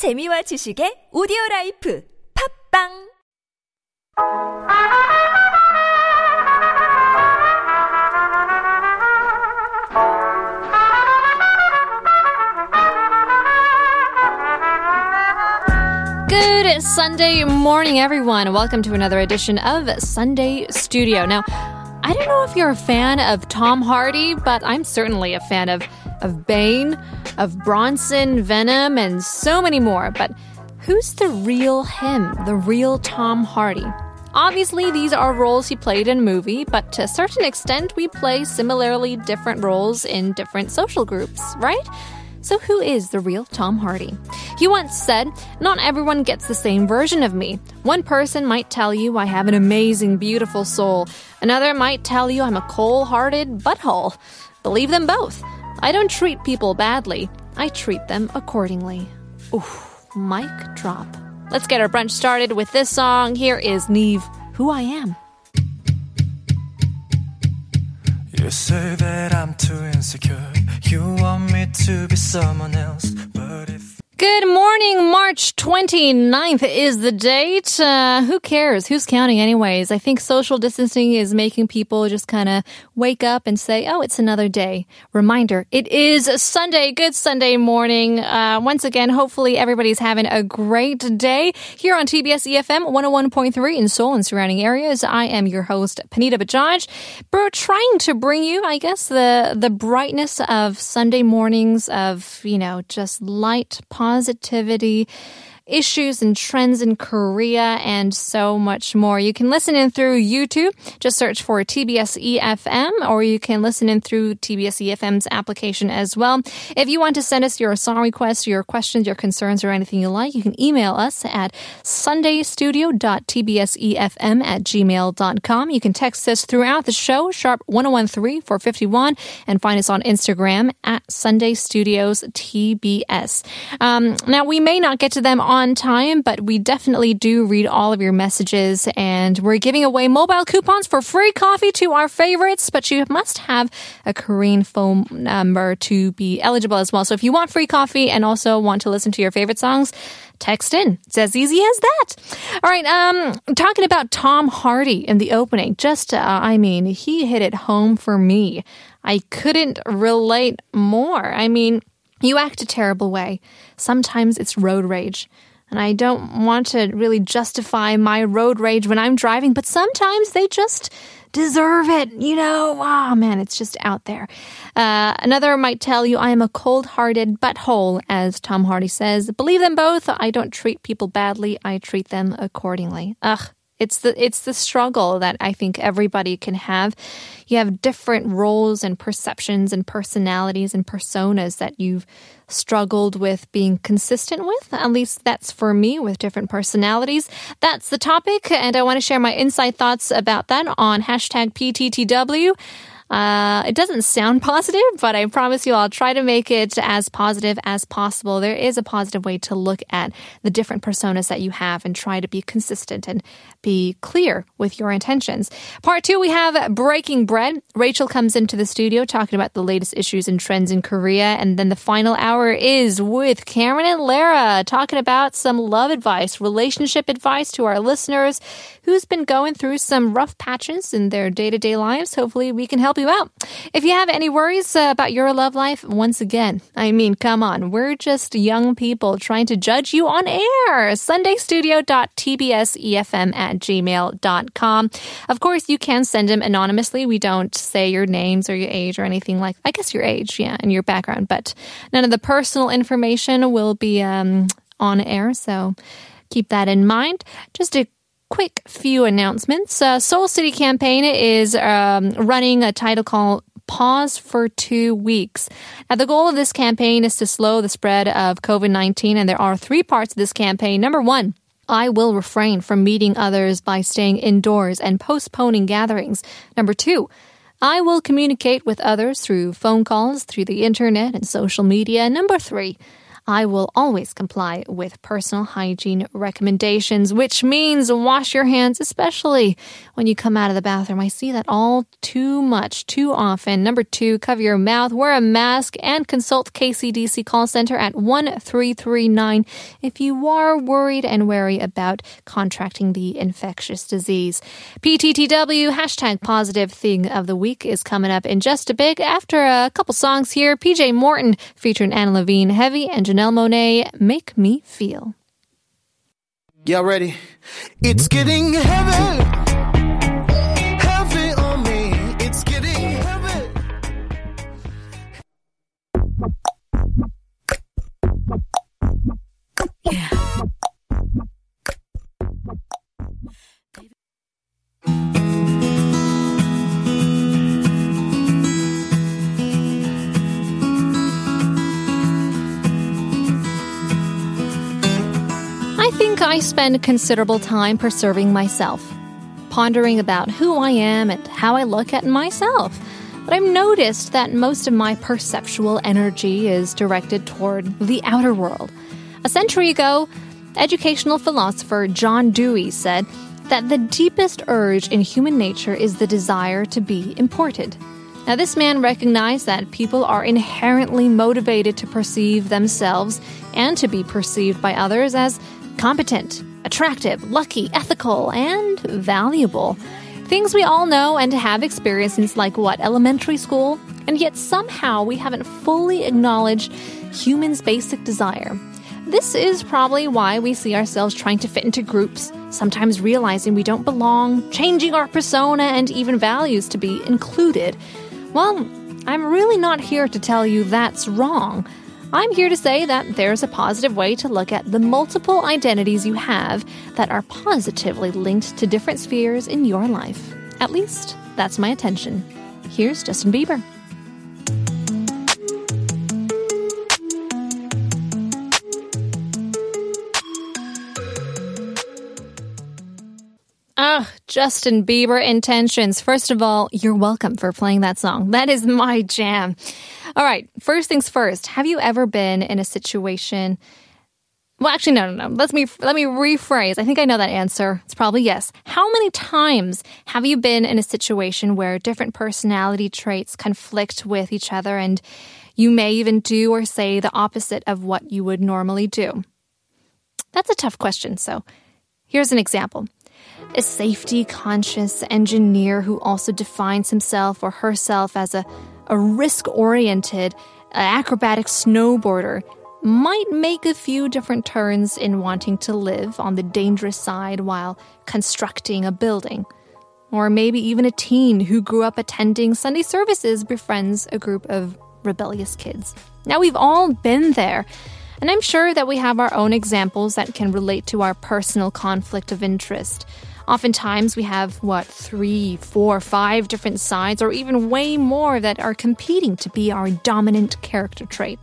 재미와 지식의 오디오 라이프 팝빵 Good Sunday morning, everyone. Welcome to another edition of Sunday Studio. Now, I don't know if you're a fan of Tom Hardy, but I'm certainly a fan of, of Bane, of Bronson, Venom, and so many more. But who's the real him, the real Tom Hardy? Obviously, these are roles he played in a movie, but to a certain extent, we play similarly different roles in different social groups, right? So, who is the real Tom Hardy? He once said, Not everyone gets the same version of me. One person might tell you I have an amazing, beautiful soul. Another might tell you I'm a cold hearted butthole. Believe them both. I don't treat people badly, I treat them accordingly. Oof, mic drop. Let's get our brunch started with this song. Here is Neve, Who I Am. You say that I'm too insecure. You want me to be someone else. Good morning, March 29th is the date. Uh, who cares? Who's counting anyways? I think social distancing is making people just kind of wake up and say, oh, it's another day. Reminder, it is Sunday. Good Sunday morning. Uh, once again, hopefully everybody's having a great day here on TBS EFM 101.3 in Seoul and surrounding areas. I am your host, Panita Bajaj. We're trying to bring you, I guess, the, the brightness of Sunday mornings of, you know, just light, positivity, issues and trends in Korea, and so much more. You can listen in through YouTube. Just search for TBS EFM, or you can listen in through TBS EFM's application as well. If you want to send us your song requests, your questions, your concerns, or anything you like, you can email us at sundaystudio.tbsefm at gmail.com. You can text us throughout the show, sharp 1013 451, and find us on Instagram at Sunday Studios TBS. Um, now, we may not get to them on time, but we definitely do read all of your messages, and we're giving away mobile coupons for free coffee to our favorites, but you must have a Korean phone number to be eligible as well. So if you want free coffee and also want to listen to your favorite songs, text in. It's as easy as that. All right, um, talking about Tom Hardy in the opening, just, uh, I mean, he hit it home for me. I couldn't relate more. I mean, you act a terrible way. Sometimes it's road rage. And I don't want to really justify my road rage when I'm driving, but sometimes they just deserve it. You know, oh man, it's just out there. Uh, another might tell you I am a cold hearted butthole, as Tom Hardy says. Believe them both. I don't treat people badly, I treat them accordingly. Ugh. It's the it's the struggle that I think everybody can have. You have different roles and perceptions and personalities and personas that you've struggled with being consistent with. At least that's for me with different personalities. That's the topic, and I want to share my inside thoughts about that on hashtag PTTW. Uh, it doesn't sound positive, but I promise you I'll try to make it as positive as possible. There is a positive way to look at the different personas that you have and try to be consistent and be clear with your intentions. Part two, we have Breaking Bread. Rachel comes into the studio talking about the latest issues and trends in Korea. And then the final hour is with Cameron and Lara talking about some love advice, relationship advice to our listeners who's been going through some rough patches in their day to day lives. Hopefully, we can help you out. If you have any worries uh, about your love life, once again, I mean, come on, we're just young people trying to judge you on air. SundayStudio.tbsefm at gmail.com. Of course, you can send them anonymously. We don't say your names or your age or anything like I guess your age, yeah, and your background, but none of the personal information will be um, on air. So keep that in mind. Just a quick few announcements. Uh, Seoul City campaign is um, running a title called Pause for two weeks. Now, the goal of this campaign is to slow the spread of COVID 19, and there are three parts of this campaign. Number one, I will refrain from meeting others by staying indoors and postponing gatherings. Number two, I will communicate with others through phone calls, through the internet, and social media. Number three, I will always comply with personal hygiene recommendations, which means wash your hands, especially when you come out of the bathroom. I see that all too much, too often. Number two, cover your mouth, wear a mask, and consult KCDC call center at 1339 if you are worried and wary about contracting the infectious disease. PTTW hashtag positive thing of the week is coming up in just a bit after a couple songs here. PJ Morton featuring Anna Levine, Heavy, and Janelle Monáe, Make Me Feel. Y'all ready? It's getting heavy. Heavy on me. It's getting heavy. I think I spend considerable time preserving myself, pondering about who I am and how I look at myself. But I've noticed that most of my perceptual energy is directed toward the outer world. A century ago, educational philosopher John Dewey said that the deepest urge in human nature is the desire to be important. Now, this man recognized that people are inherently motivated to perceive themselves and to be perceived by others as competent, attractive, lucky, ethical, and valuable. Things we all know and have experienced since, like, what, elementary school? And yet somehow we haven't fully acknowledged humans' basic desire. This is probably why we see ourselves trying to fit into groups, sometimes realizing we don't belong, changing our persona and even values to be included. Well, I'm really not here to tell you that's wrong. I'm here to say that there's a positive way to look at the multiple identities you have that are positively linked to different spheres in your life. At least, that's my attention. Here's Justin Bieber. Ah, Justin Bieber intentions. First of all, you're welcome for playing that song. That is my jam. All right, first things first. Have you ever been in a situation? Well, actually, no, no, no. Let me let me rephrase. I think I know that answer. It's probably yes. How many times have you been in a situation where different personality traits conflict with each other, and you may even do or say the opposite of what you would normally do? That's a tough question. So, here's an example a safety conscious engineer who also defines himself or herself as a, a risk oriented uh, acrobatic snowboarder might make a few different turns in wanting to live on the dangerous side while constructing a building. Or maybe even a teen who grew up attending Sunday services befriends a group of rebellious kids. Now, we've all been there. And I'm sure that we have our own examples that can relate to our personal conflict of interest. Oftentimes, we have, what, three, four, five different sides, or even way more that are competing to be our dominant character trait.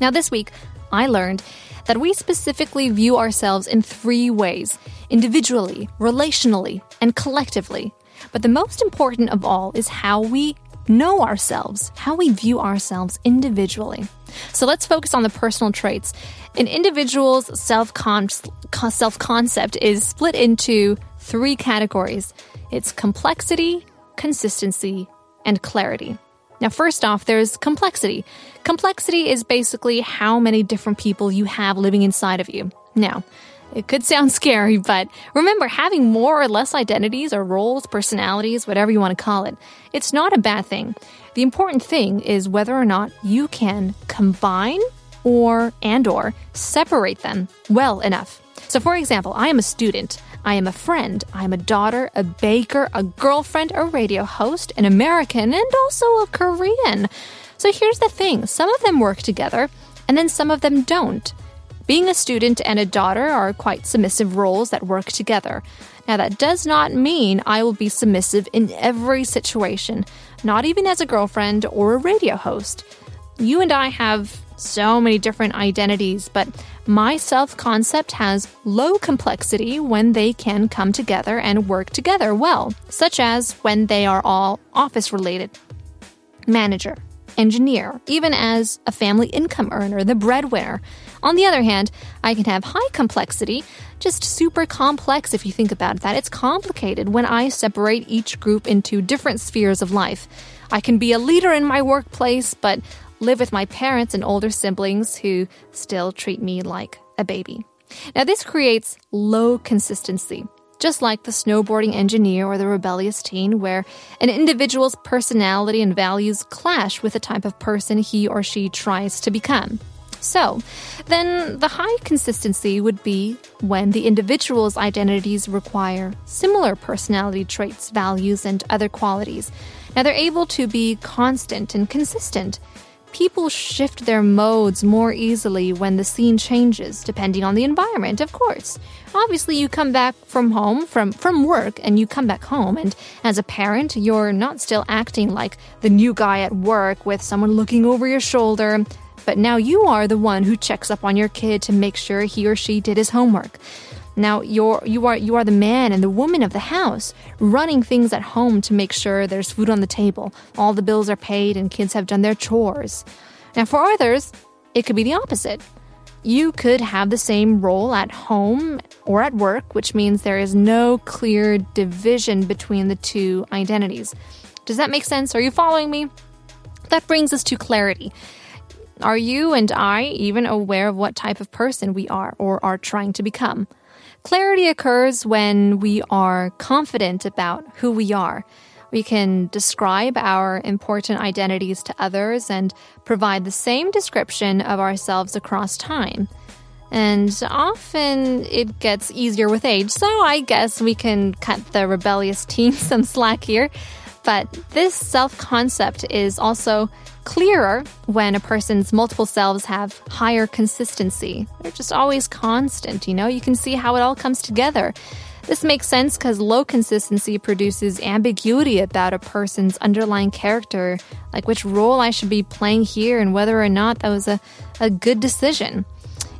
Now, this week, I learned that we specifically view ourselves in three ways individually, relationally, and collectively. But the most important of all is how we know ourselves, how we view ourselves individually. So let's focus on the personal traits. An individual's self concept is split into three categories it's complexity, consistency, and clarity. Now, first off, there's complexity. Complexity is basically how many different people you have living inside of you. Now, it could sound scary, but remember, having more or less identities or roles, personalities, whatever you want to call it, it's not a bad thing. The important thing is whether or not you can combine or and or separate them well enough. So for example, I am a student. I am a friend. I am a daughter, a baker, a girlfriend, a radio host, an American, and also a Korean. So here's the thing some of them work together, and then some of them don't. Being a student and a daughter are quite submissive roles that work together. Now, that does not mean I will be submissive in every situation, not even as a girlfriend or a radio host. You and I have so many different identities, but my self concept has low complexity when they can come together and work together well, such as when they are all office related. Manager, engineer, even as a family income earner, the breadwinner. On the other hand, I can have high complexity, just super complex if you think about that. It's complicated when I separate each group into different spheres of life. I can be a leader in my workplace, but live with my parents and older siblings who still treat me like a baby. Now, this creates low consistency just like the snowboarding engineer or the rebellious teen, where an individual's personality and values clash with the type of person he or she tries to become. So, then the high consistency would be when the individual's identities require similar personality traits, values, and other qualities. Now, they're able to be constant and consistent people shift their modes more easily when the scene changes, depending on the environment, of course. Obviously, you come back from home, from, from work, and you come back home, and as a parent, you're not still acting like the new guy at work with someone looking over your shoulder. But now you are the one who checks up on your kid to make sure he or she did his homework. Now you're you are you are the man and the woman of the house, running things at home to make sure there's food on the table, all the bills are paid and kids have done their chores. Now for others, it could be the opposite. You could have the same role at home or at work, which means there is no clear division between the two identities. Does that make sense? Are you following me? That brings us to clarity. Are you and I even aware of what type of person we are or are trying to become? Clarity occurs when we are confident about who we are. We can describe our important identities to others and provide the same description of ourselves across time. And often it gets easier with age, so I guess we can cut the rebellious teen some slack here. But this self concept is also clearer when a person's multiple selves have higher consistency. They're just always constant, you know? You can see how it all comes together. This makes sense because low consistency produces ambiguity about a person's underlying character, like which role I should be playing here and whether or not that was a, a good decision.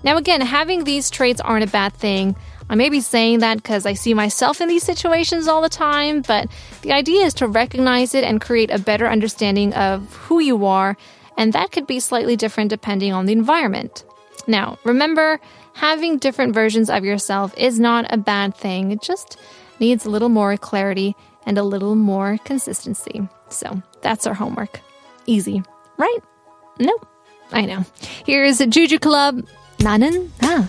Now, again, having these traits aren't a bad thing. I may be saying that because I see myself in these situations all the time, but the idea is to recognize it and create a better understanding of who you are, and that could be slightly different depending on the environment. Now, remember, having different versions of yourself is not a bad thing, it just needs a little more clarity and a little more consistency. So that's our homework. Easy, right? Nope. I know. Here's a Juju Club. 나는 나.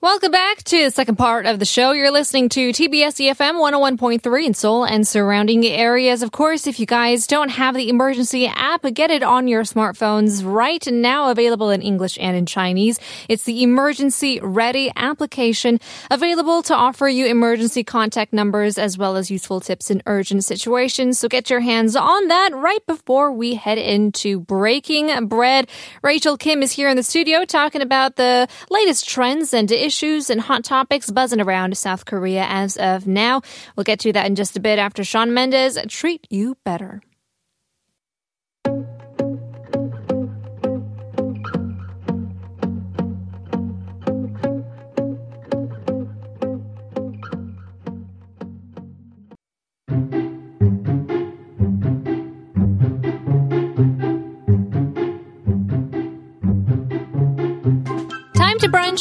Welcome back to the second part of the show. You're listening to TBS EFM 101.3 in Seoul and surrounding areas. Of course, if you guys don't have the emergency app, get it on your smartphones right now available in English and in Chinese. It's the emergency ready application available to offer you emergency contact numbers as well as useful tips in urgent situations. So get your hands on that right before we head into breaking bread. Rachel Kim is here in the studio talking about the latest trends and issues and hot topics buzzing around South Korea as of now. We'll get to that in just a bit after Shawn Mendes treat you better.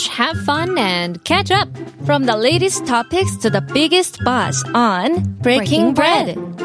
Have fun, and catch up. From the latest topics to the biggest buzz on Breaking, Breaking Bread.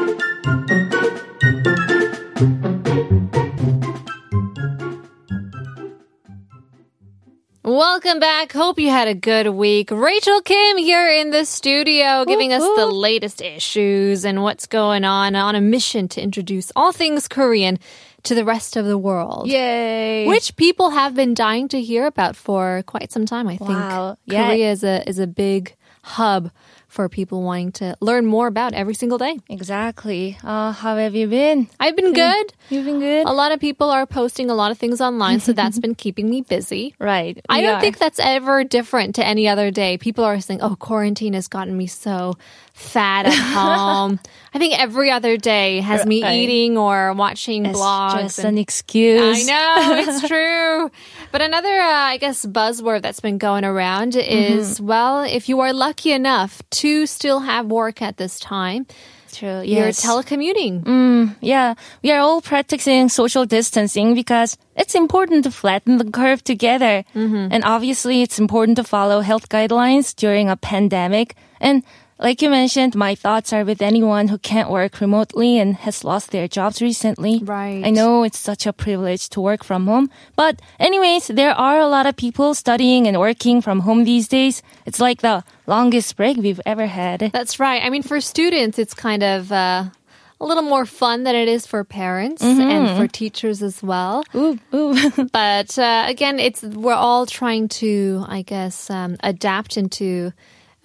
Welcome back. Hope you had a good week. Rachel Kim here in the studio giving us the latest issues and what's going on on a mission to introduce all things Korean to the rest of the world. Yay! Which people have been dying to hear about for quite some time. I think wow. Korea is a is a big hub for people wanting to learn more about every single day. Exactly. Uh, how have you been? I've been good. You've been good. A lot of people are posting a lot of things online, so that's been keeping me busy. Right. I don't are. think that's ever different to any other day. People are saying, "Oh, quarantine has gotten me so fat at home. I think every other day has me Right. eating or watching It's blogs. just and- an excuse. I know, it's true. But another, uh, I guess, buzzword that's been going around is Mm-hmm. well, if you are lucky enough to still have work at this time, True. you're Yes. telecommuting. Yeah, we are all practicing social distancing because it's important to flatten the curve together. And obviously, it's important to follow health guidelines during a pandemic. And like you mentioned, my thoughts are with anyone who can't work remotely and has lost their jobs recently. Right. I know it's such a privilege to work from home. But anyways, there are a lot of people studying and working from home these days. It's like the longest break we've ever had. That's right. I mean, for students, it's kind of uh, a little more fun than it is for parents Mm-hmm. and for teachers as well. Ooh, ooh. But uh, again, it's we're all trying to, I guess, um, adapt into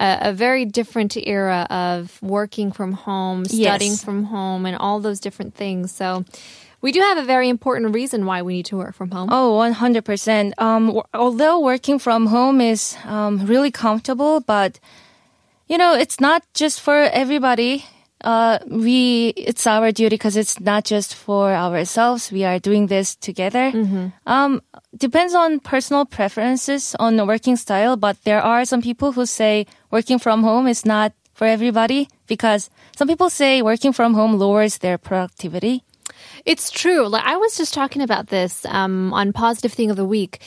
a, a very different era of working from home, studying Yes. from home, and all those different things. So. We do have a very important reason why we need to work from home. Oh, 100%. Um, w- although working from home is um, really comfortable, but you know, it's not just for everybody. Uh, we, it's our duty because it's not just for ourselves. We are doing this together. Um, depends on personal preferences on the working style, but there are some people who say working from home is not for everybody because some people say working from home lowers their productivity. It's true. Like I was just talking about this um, on Positive Thing of the Week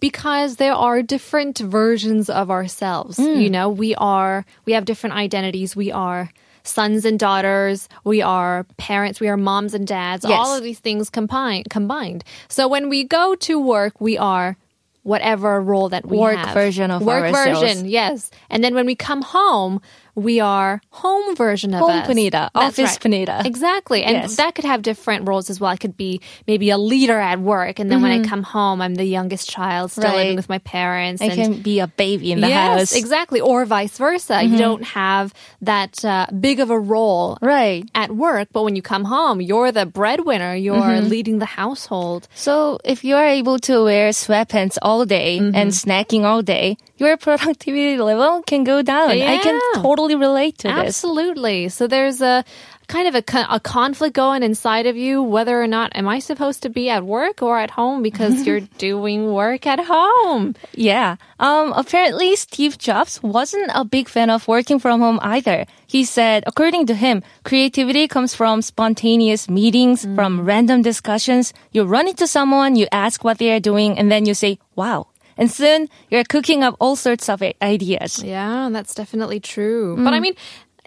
because there are different versions of ourselves. You know, we are we have different identities. We are sons and daughters. We are parents. We are moms and dads. Yes. All of these things combined. Combined. So when we go to work, we are whatever role that we Work have. version of work ourselves. version. Yes. And then when we come home, we are home version of Home us. Panita, That's office Panita. Exactly. And Yes. that could have different roles as well. I could be maybe a leader at work, and then when I come home, I'm the youngest child still Mm-hmm. Right. living with my parents. I and can be a baby in the yes, house. Mm-hmm. exactly. Or vice versa. You don't have that uh, big of a role Right. at work, but when you come home, you're the breadwinner. You're Mm-hmm. leading the household. So if you are able to wear sweatpants all day Mm-hmm. and snacking all day, your productivity level can go down. I can totally relate to this. Absolutely. So there's a kind of a, a conflict going inside of you whether or not am I supposed to be at work or at home because you're doing work at home. Yeah. Um, apparently Steve Jobs wasn't a big fan of working from home either. He said, according to him, creativity comes from spontaneous meetings, Mm. from random discussions. You run into someone, you ask what they are doing, and then you say, wow. And soon you're cooking up all sorts of ideas. Yeah, that's definitely true. Mm. But I mean,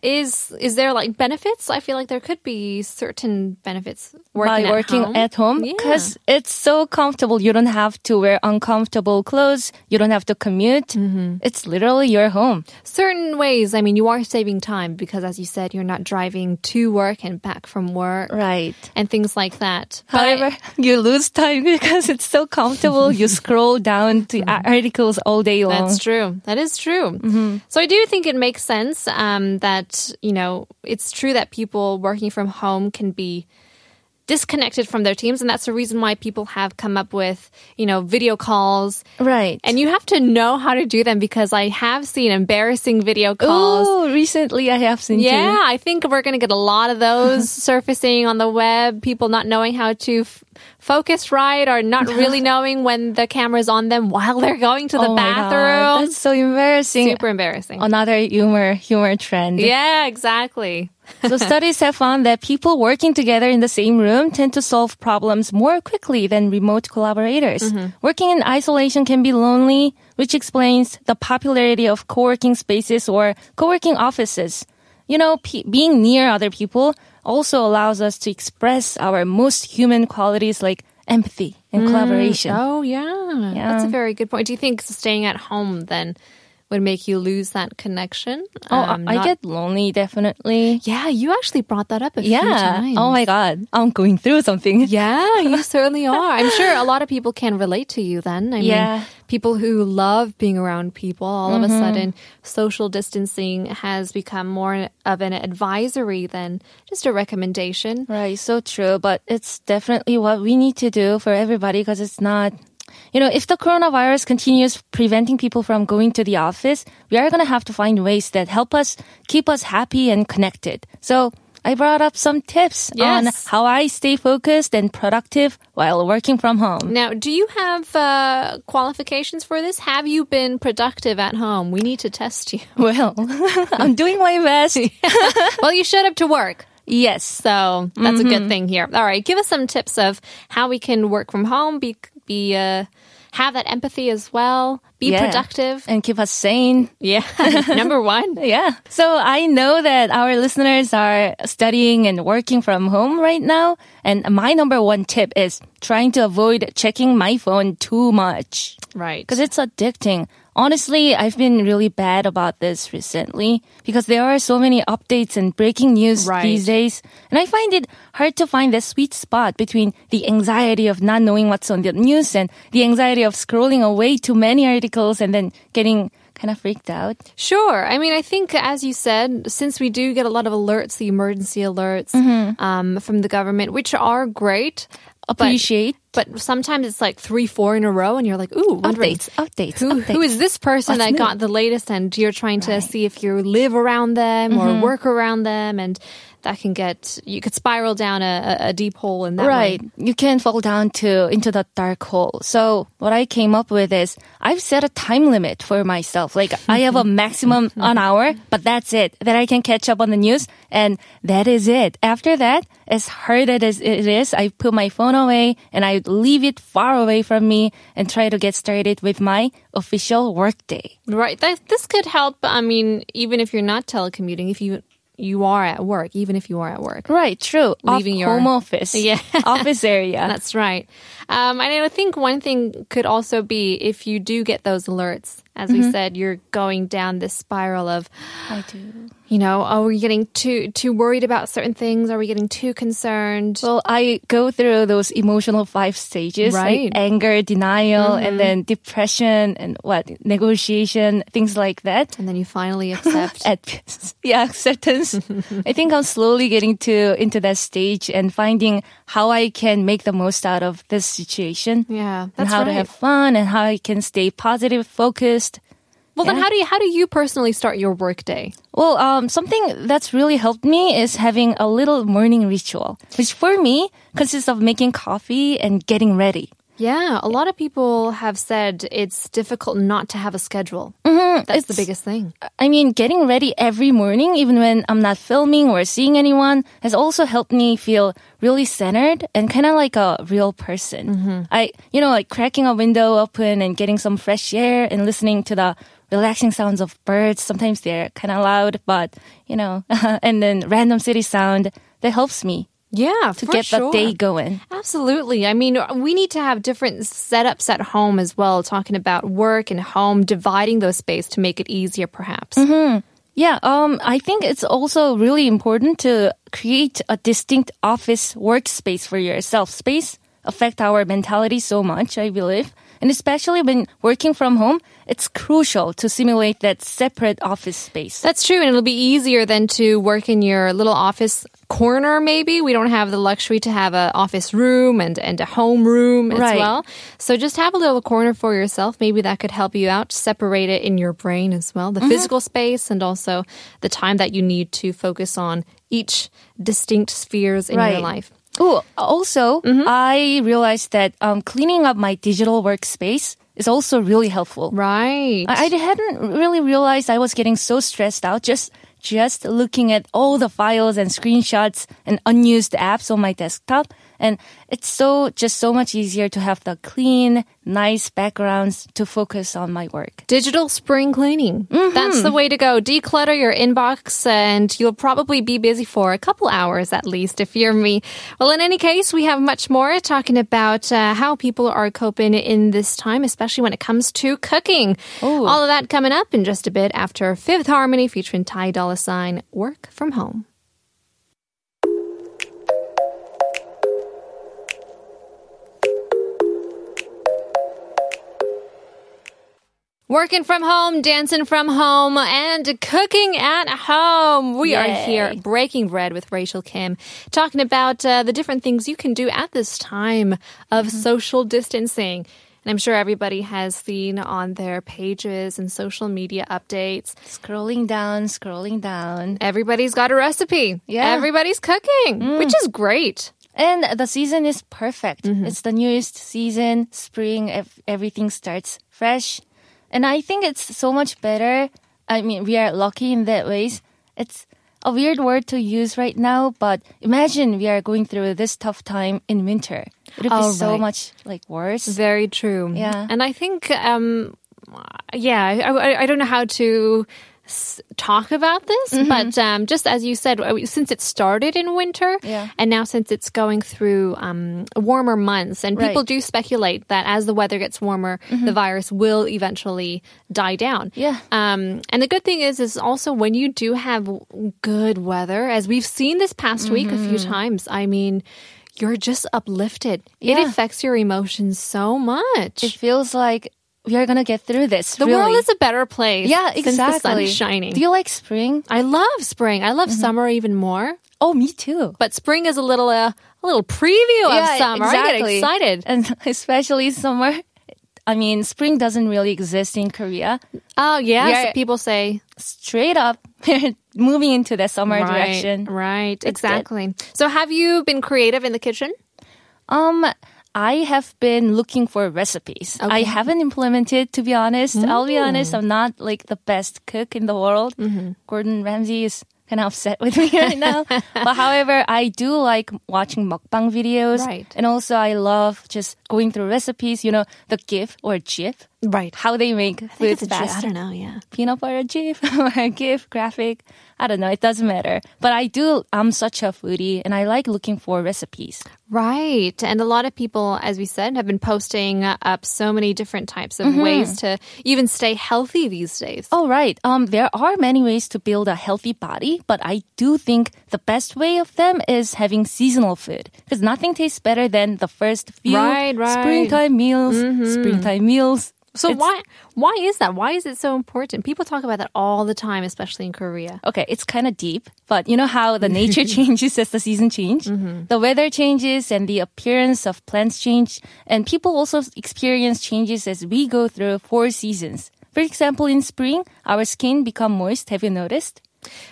is is there like benefits? I feel like there could be certain benefits working by at working home. at home Yeah. because it's so comfortable. You don't have to wear uncomfortable clothes. You don't have to commute. Mm-hmm. It's literally your home. certain ways. I mean, you are saving time because, as you said, you're not driving to work and back from work Right. and things like that. I- However, you lose time because it's so comfortable. you scroll down to articles all day long. Mm-hmm. That's true. That is true. So I do think it makes sense um, that, you know, it's true that people working from home can be disconnected from their teams. And that's the reason why people have come up with, you know, video calls. Right. And you have to know how to do them because I have seen embarrassing video calls. Oh, recently I have seen Yeah, too. I think we're going to get a lot of those surfacing on the web. People not knowing how to f- focus right or not really knowing when the camera's on them while they're going to the oh my God, bathroom. that's so embarrassing. Super embarrassing. Another humor humor trend. Yeah, exactly. So studies have found that people working together in the same room tend to solve problems more quickly than remote collaborators. Mm-hmm. Working in isolation can be lonely, which explains the popularity of co-working spaces or co-working offices. You know, pe being near other people also allows us to express our most human qualities like empathy and collaboration. Oh, yeah. That's a very good point. Do you think staying at home then would make you lose that connection? Oh, Um, I not- get lonely definitely. Yeah, you actually brought that up a few Yeah. times. Oh my god, I'm going through something. Yeah, you certainly are. I'm sure a lot of people can relate to you then. I Yeah. mean, people who love being around people, all of a sudden, social distancing has become more of an advisory than just a recommendation. Right, so true. But it's definitely what we need to do for everybody because it's not, you know, if the coronavirus continues preventing people from going to the office, we are going to have to find ways that help us keep us happy and connected. So I brought up some tips on how I stay focused and productive while working from home. Now, do you have uh, qualifications for this? Have you been productive at home? We need to test you. Well, I'm doing my best. well, you showed up to work. Yes. So that's a good thing here. All right, give us some tips of how we can work from home, be be uh, have that empathy as well, be Yeah. productive. And keep us sane. Yeah, number one. Yeah. So I know that our listeners are studying and working from home right now. And my number one tip is trying to avoid checking my phone too much Right. because it's addicting. Honestly, I've been really bad about this recently because there are so many updates and breaking news Right. these days. And I find it hard to find the sweet spot between the anxiety of not knowing what's on the news and the anxiety of scrolling away too many articles and then getting kind of freaked out. Sure. I mean, I think, as you said, since we do get a lot of alerts, the emergency alerts um, from the government, which are great, Appreciate But, sometimes it's like three, four in a row, and you're like, ooh, updates, updates, Who, updates. who is this person What's that new? got the latest? And you're trying to see if you live around them or mm-hmm. work around them, and that can get you could spiral down a, a- deep hole in that Right. way. You can fall down to into that dark hole. So what I came up with is I've set a time limit for myself. Like I have a maximum an hour, but that's it. That I can catch up on the news and that is it. After that, as hard as it is, I put my phone away and I leave it far away from me and try to get started with my official work day. Right. That, this could help. I mean, even if you're not telecommuting, if you you are at work, even if you are at work. Right, true. Leaving Off your- home office. Yeah. office area. That's right. Um, and I think one thing could also be if you do get those alerts, as we said, you're going down this spiral of, I do. You know, are we getting too too worried about certain things? Are we getting too concerned? Well, I go through those emotional five stages, Right. like anger, denial, and mm-hmm. then depression and what negotiation, things like that. and then you finally accept. At yeah, acceptance. I think I'm slowly getting to into that stage and finding how I can make the most out of this situation. yeah, and how right. to have fun and how I can stay positive, focused. Well, then yeah. how do you how do you personally start your work day? Well, um, something that's really helped me is having a little morning ritual, which for me consists of making coffee and getting ready. Yeah, a lot of people have said it's difficult not to have a schedule. That's the biggest thing. I mean, getting ready every morning, even when I'm not filming or seeing anyone, has also helped me feel really centered and kind of like a real person. I, you know, like cracking a window open and getting some fresh air and listening to the relaxing sounds of birds. Sometimes they're kind of loud, but, you know, and then random city sound that helps me Yeah, to get sure. the day going. Absolutely. I mean, we need to have different setups at home as well, talking about work and home, dividing those space to make it easier, perhaps. Yeah, um, I think it's also really important to create a distinct office workspace for yourself. Space affect our mentality so much, I believe. And especially when working from home, it's crucial to simulate that separate office space. That's true. And it'll be easier than to work in your little office corner, maybe. We don't have the luxury to have an office room and, and a home room as Right. well. So just have a little corner for yourself. Maybe that could help you out. Separate it in your brain as well. The Mm-hmm. physical space and also the time that you need to focus on each distinct spheres in your life. Oh, also, Mm-hmm. I realized that um, cleaning up my digital workspace is also really helpful. Right. I, I hadn't really realized I was getting so stressed out just just looking at all the files and screenshots and unused apps on my desktop. And it's so just so much easier to have the clean, nice backgrounds to focus on my work. Digital spring cleaning. Mm-hmm. That's the way to go. Declutter your inbox and you'll probably be busy for a couple hours at least if you're me. Well, in any case, we have much more talking about uh, how people are coping in this time, especially when it comes to cooking. All of that coming up in just a bit after Fifth Harmony featuring Ty Dolla Sign, Work From Home. Working from home, dancing from home, and cooking at home. We are here breaking bread with Rachel Kim, talking about uh, the different things you can do at this time of social distancing. And I'm sure everybody has seen on their pages and social media updates. Scrolling down, scrolling down. Everybody's got a recipe. Yeah. Mm. Everybody's cooking, which is great. And the season is perfect. Mm-hmm. It's the newest season, spring, everything starts fresh. And I think it's so much better. I mean, we are lucky in that ways. It's a weird word to use right now, but imagine we are going through this tough time in winter. It would be Oh, so much like worse. Very true. Yeah. And I think, um, yeah, I, I, I don't know how to s- talk about this, Mm-hmm. but um, just as you said, uh, since it started in winter, Yeah. and now since it's going through um, warmer months, and people Right. Mm-hmm. do speculate that as the weather gets warmer, the virus will eventually die down. Yeah. Um, and the good thing is, is also when you do have good weather, as we've seen this past week a few times. I mean. You're just uplifted. It Mm-hmm. Affects your emotions so much. It feels like we are gonna get through this. The really. world is a better place. yeah, Since the sun exactly. is shining. Do you like spring? I love spring. I love summer even more. Oh, me too. But spring is a little uh, a little preview of summer. I get excited. And especially summer. I mean, spring doesn't really exist in Korea. Oh yeah, Yeah. people say Straight up, moving into the summer right, direction. Right, good. exactly. So have you been creative in the kitchen? Um, I have been looking for recipes. I haven't implemented, to be honest. I'll be honest, mm. I'm not like the best cook in the world. Mm-hmm. Gordon Ramsay is kind of upset with me right now. but however, I do like watching mukbang videos. Right. And also I love just going through recipes, you know, the GIF or GIF. Right. How they make I food fast. I don't know. Yeah. peanut butter or GIF graphic. I don't know. It doesn't matter. But I do. I'm such a foodie, and I like looking for recipes. Right. And a lot of people, as we said, have been posting up so many different types of ways to even stay healthy these days. Oh, right. Um, there are many ways to build a healthy body, but I do think the best way of them is having seasonal food because nothing tastes better than the first few Right, right. springtime meals. Springtime meals. So It's- why why is that? Why is it so important? People talk about that all the time, especially in Korea. Okay, it's kind of deep, but you know how the nature changes as the season change? Mm-hmm. The weather changes and the appearance of plants change, and people also experience changes as we go through four seasons. For example, in spring, our skin become moist. Have you noticed?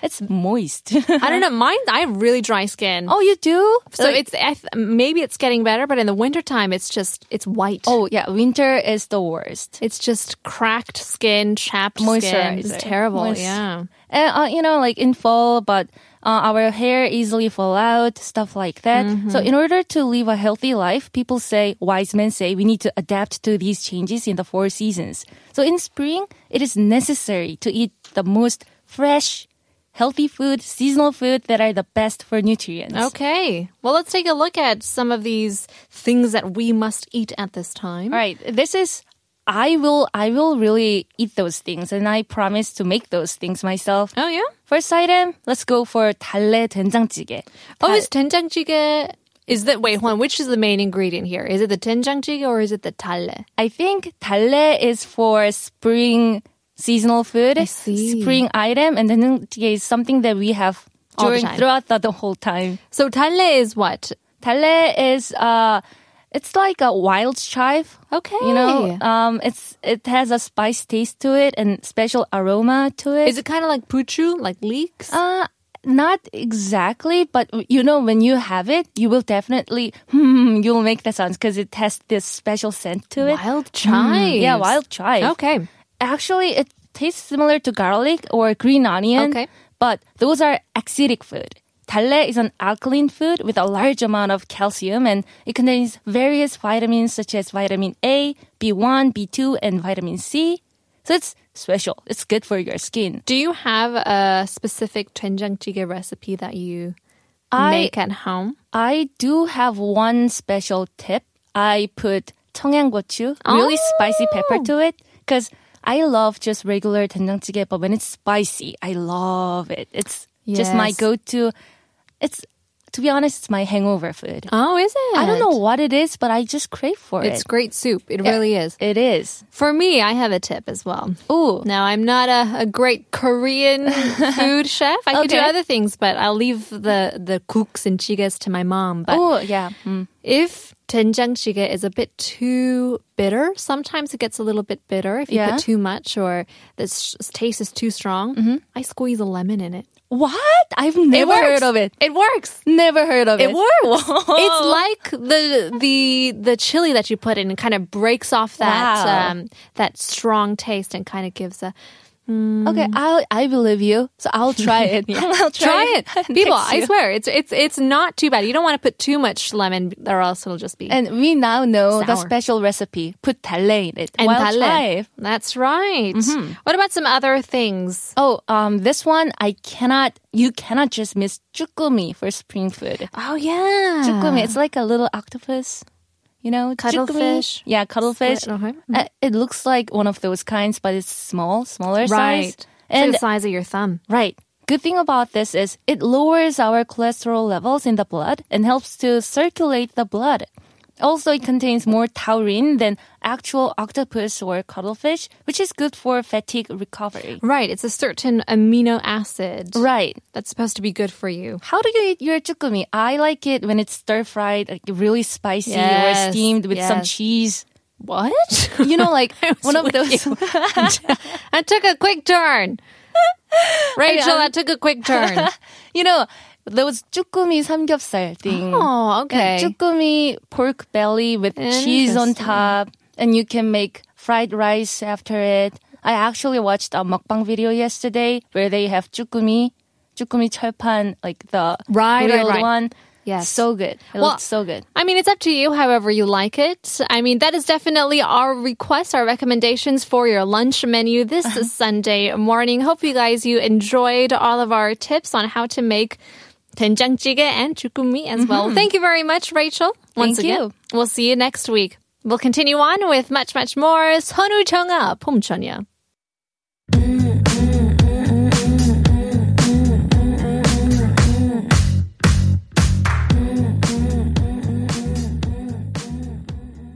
It's moist. I don't know. Mine, I have really dry skin. oh, you do? so Like- it's I th- maybe it's getting better, but in the wintertime, it's just it's white. oh yeah, winter is the worst. it's just cracked skin, chapped skin. It's terrible. Moist- Yeah. And, uh, you know, like in fall, but uh, our hair easily fall out, stuff like that. So in order to live a healthy life, people say, wise men say, we need to adapt to these changes in the four seasons. So in spring, it is necessary to eat the most fresh, healthy food, seasonal food that are the best for nutrients. Okay. Well, let's take a look at some of these things that we must eat at this time. All right. This is I will I will really eat those things and I promise to make those things myself. Oh yeah. First item, let's go for 달래 된장찌개. Oh, is 된장찌개? Is that wait? Hold on. Which is the main ingredient here? Is it the 된장찌개 or is it the 달래? I think 달래 is for spring seasonal food, spring item, and then it is is something that we have during the throughout the, the, whole time. So talle is what? Talle is uh it's like a wild chive. Okay. You know, um, it's it has a spice taste to it and special aroma to it. Is it kind of like puchu, like leeks? Uh, not exactly, but you know, when you have it, you will definitely, hmm, you'll make the sounds because it has this special scent to it. Wild chive, Mm, yeah, wild chive. Okay Actually, it tastes similar to garlic or green onion. Okay. But those are acidic food. 달래 is an alkaline food with a large amount of calcium and it contains various vitamins such as vitamin A, B1, B2, and vitamin C. So it's special. It's good for your skin. Do you have a specific 된장찌개 recipe that you I- make at home? I do have one special tip. I put 청양고추, really Oh. spicy pepper to it because I love just regular 된장찌개, but when it's spicy, I love it. It's just my Yes. go-to. It's to be honest, it's my hangover food. Oh, is it? I don't know what it is, but I just crave for It's it. great soup. It really is. It is. For me, I have a tip as well. Ooh. Now, I'm not a, a great Korean food chef. I could do Okay. other things, but I'll leave the, the cooks and chigas to my mom. But Oh, yeah. Mm. if doenjang jjigae is a bit too bitter, sometimes it gets a little bit bitter if you Yeah. put too much or the taste is too strong. I squeeze a lemon in it. What? I've never heard of it. It works. Never heard of it. It works. It's like the the the chili that you put in. It kind of breaks off that Wow. um, that strong taste and kind of gives a Okay, I I believe you. So I'll try it. I'll try it. and People, text I you. swear, it's it's it's not too bad. You don't want to put too much lemon, or else it'll just be And we now know the Sour. special recipe. Put 달래 in it. and Well, dalle. try it. That's right. What about some other things? Oh, um, this one I cannot. You cannot just miss 쭈꾸미 for spring food. Oh yeah, 쭈꾸미, it's like a little octopus. you know, cuttlefish. Yeah, cuttlefish. Uh-huh. Uh, it looks like one of those kinds, but it's small, smaller right. size. And so the size of your thumb. Right. Good thing about this is it lowers our cholesterol levels in the blood and helps to circulate the blood. Also, it contains more taurine than actual octopus or cuttlefish, which is good for fatigue recovery. Right. It's a certain amino acid. Right. That's supposed to be good for you. How do you eat your chukumi? I like it when it's stir fried, like really spicy or steamed with some cheese. What? You know, like one of those. I took a quick turn. Rachel, I um, I'm- took a quick turn. you know, those chukumi samgyeopsal thing. Oh, okay. Chukumi pork belly with cheese on top, and you can make fried rice after it. I actually watched a mukbang video yesterday where they have chukumi, chukumi 철판, like the Right, right, right. one. Yes. so good. It Well, looks so good. I mean, it's up to you, however you like it. I mean, that is definitely our request, our recommendations for your lunch menu this uh-huh. Sunday morning. Hope you guys you enjoyed all of our tips on how to make 된장 찌개 and chukumi as well. Thank you very much, Rachel. Once Thank again, you. we'll see you next week. We'll continue on with much, much more. 선우 정아 봄처녀.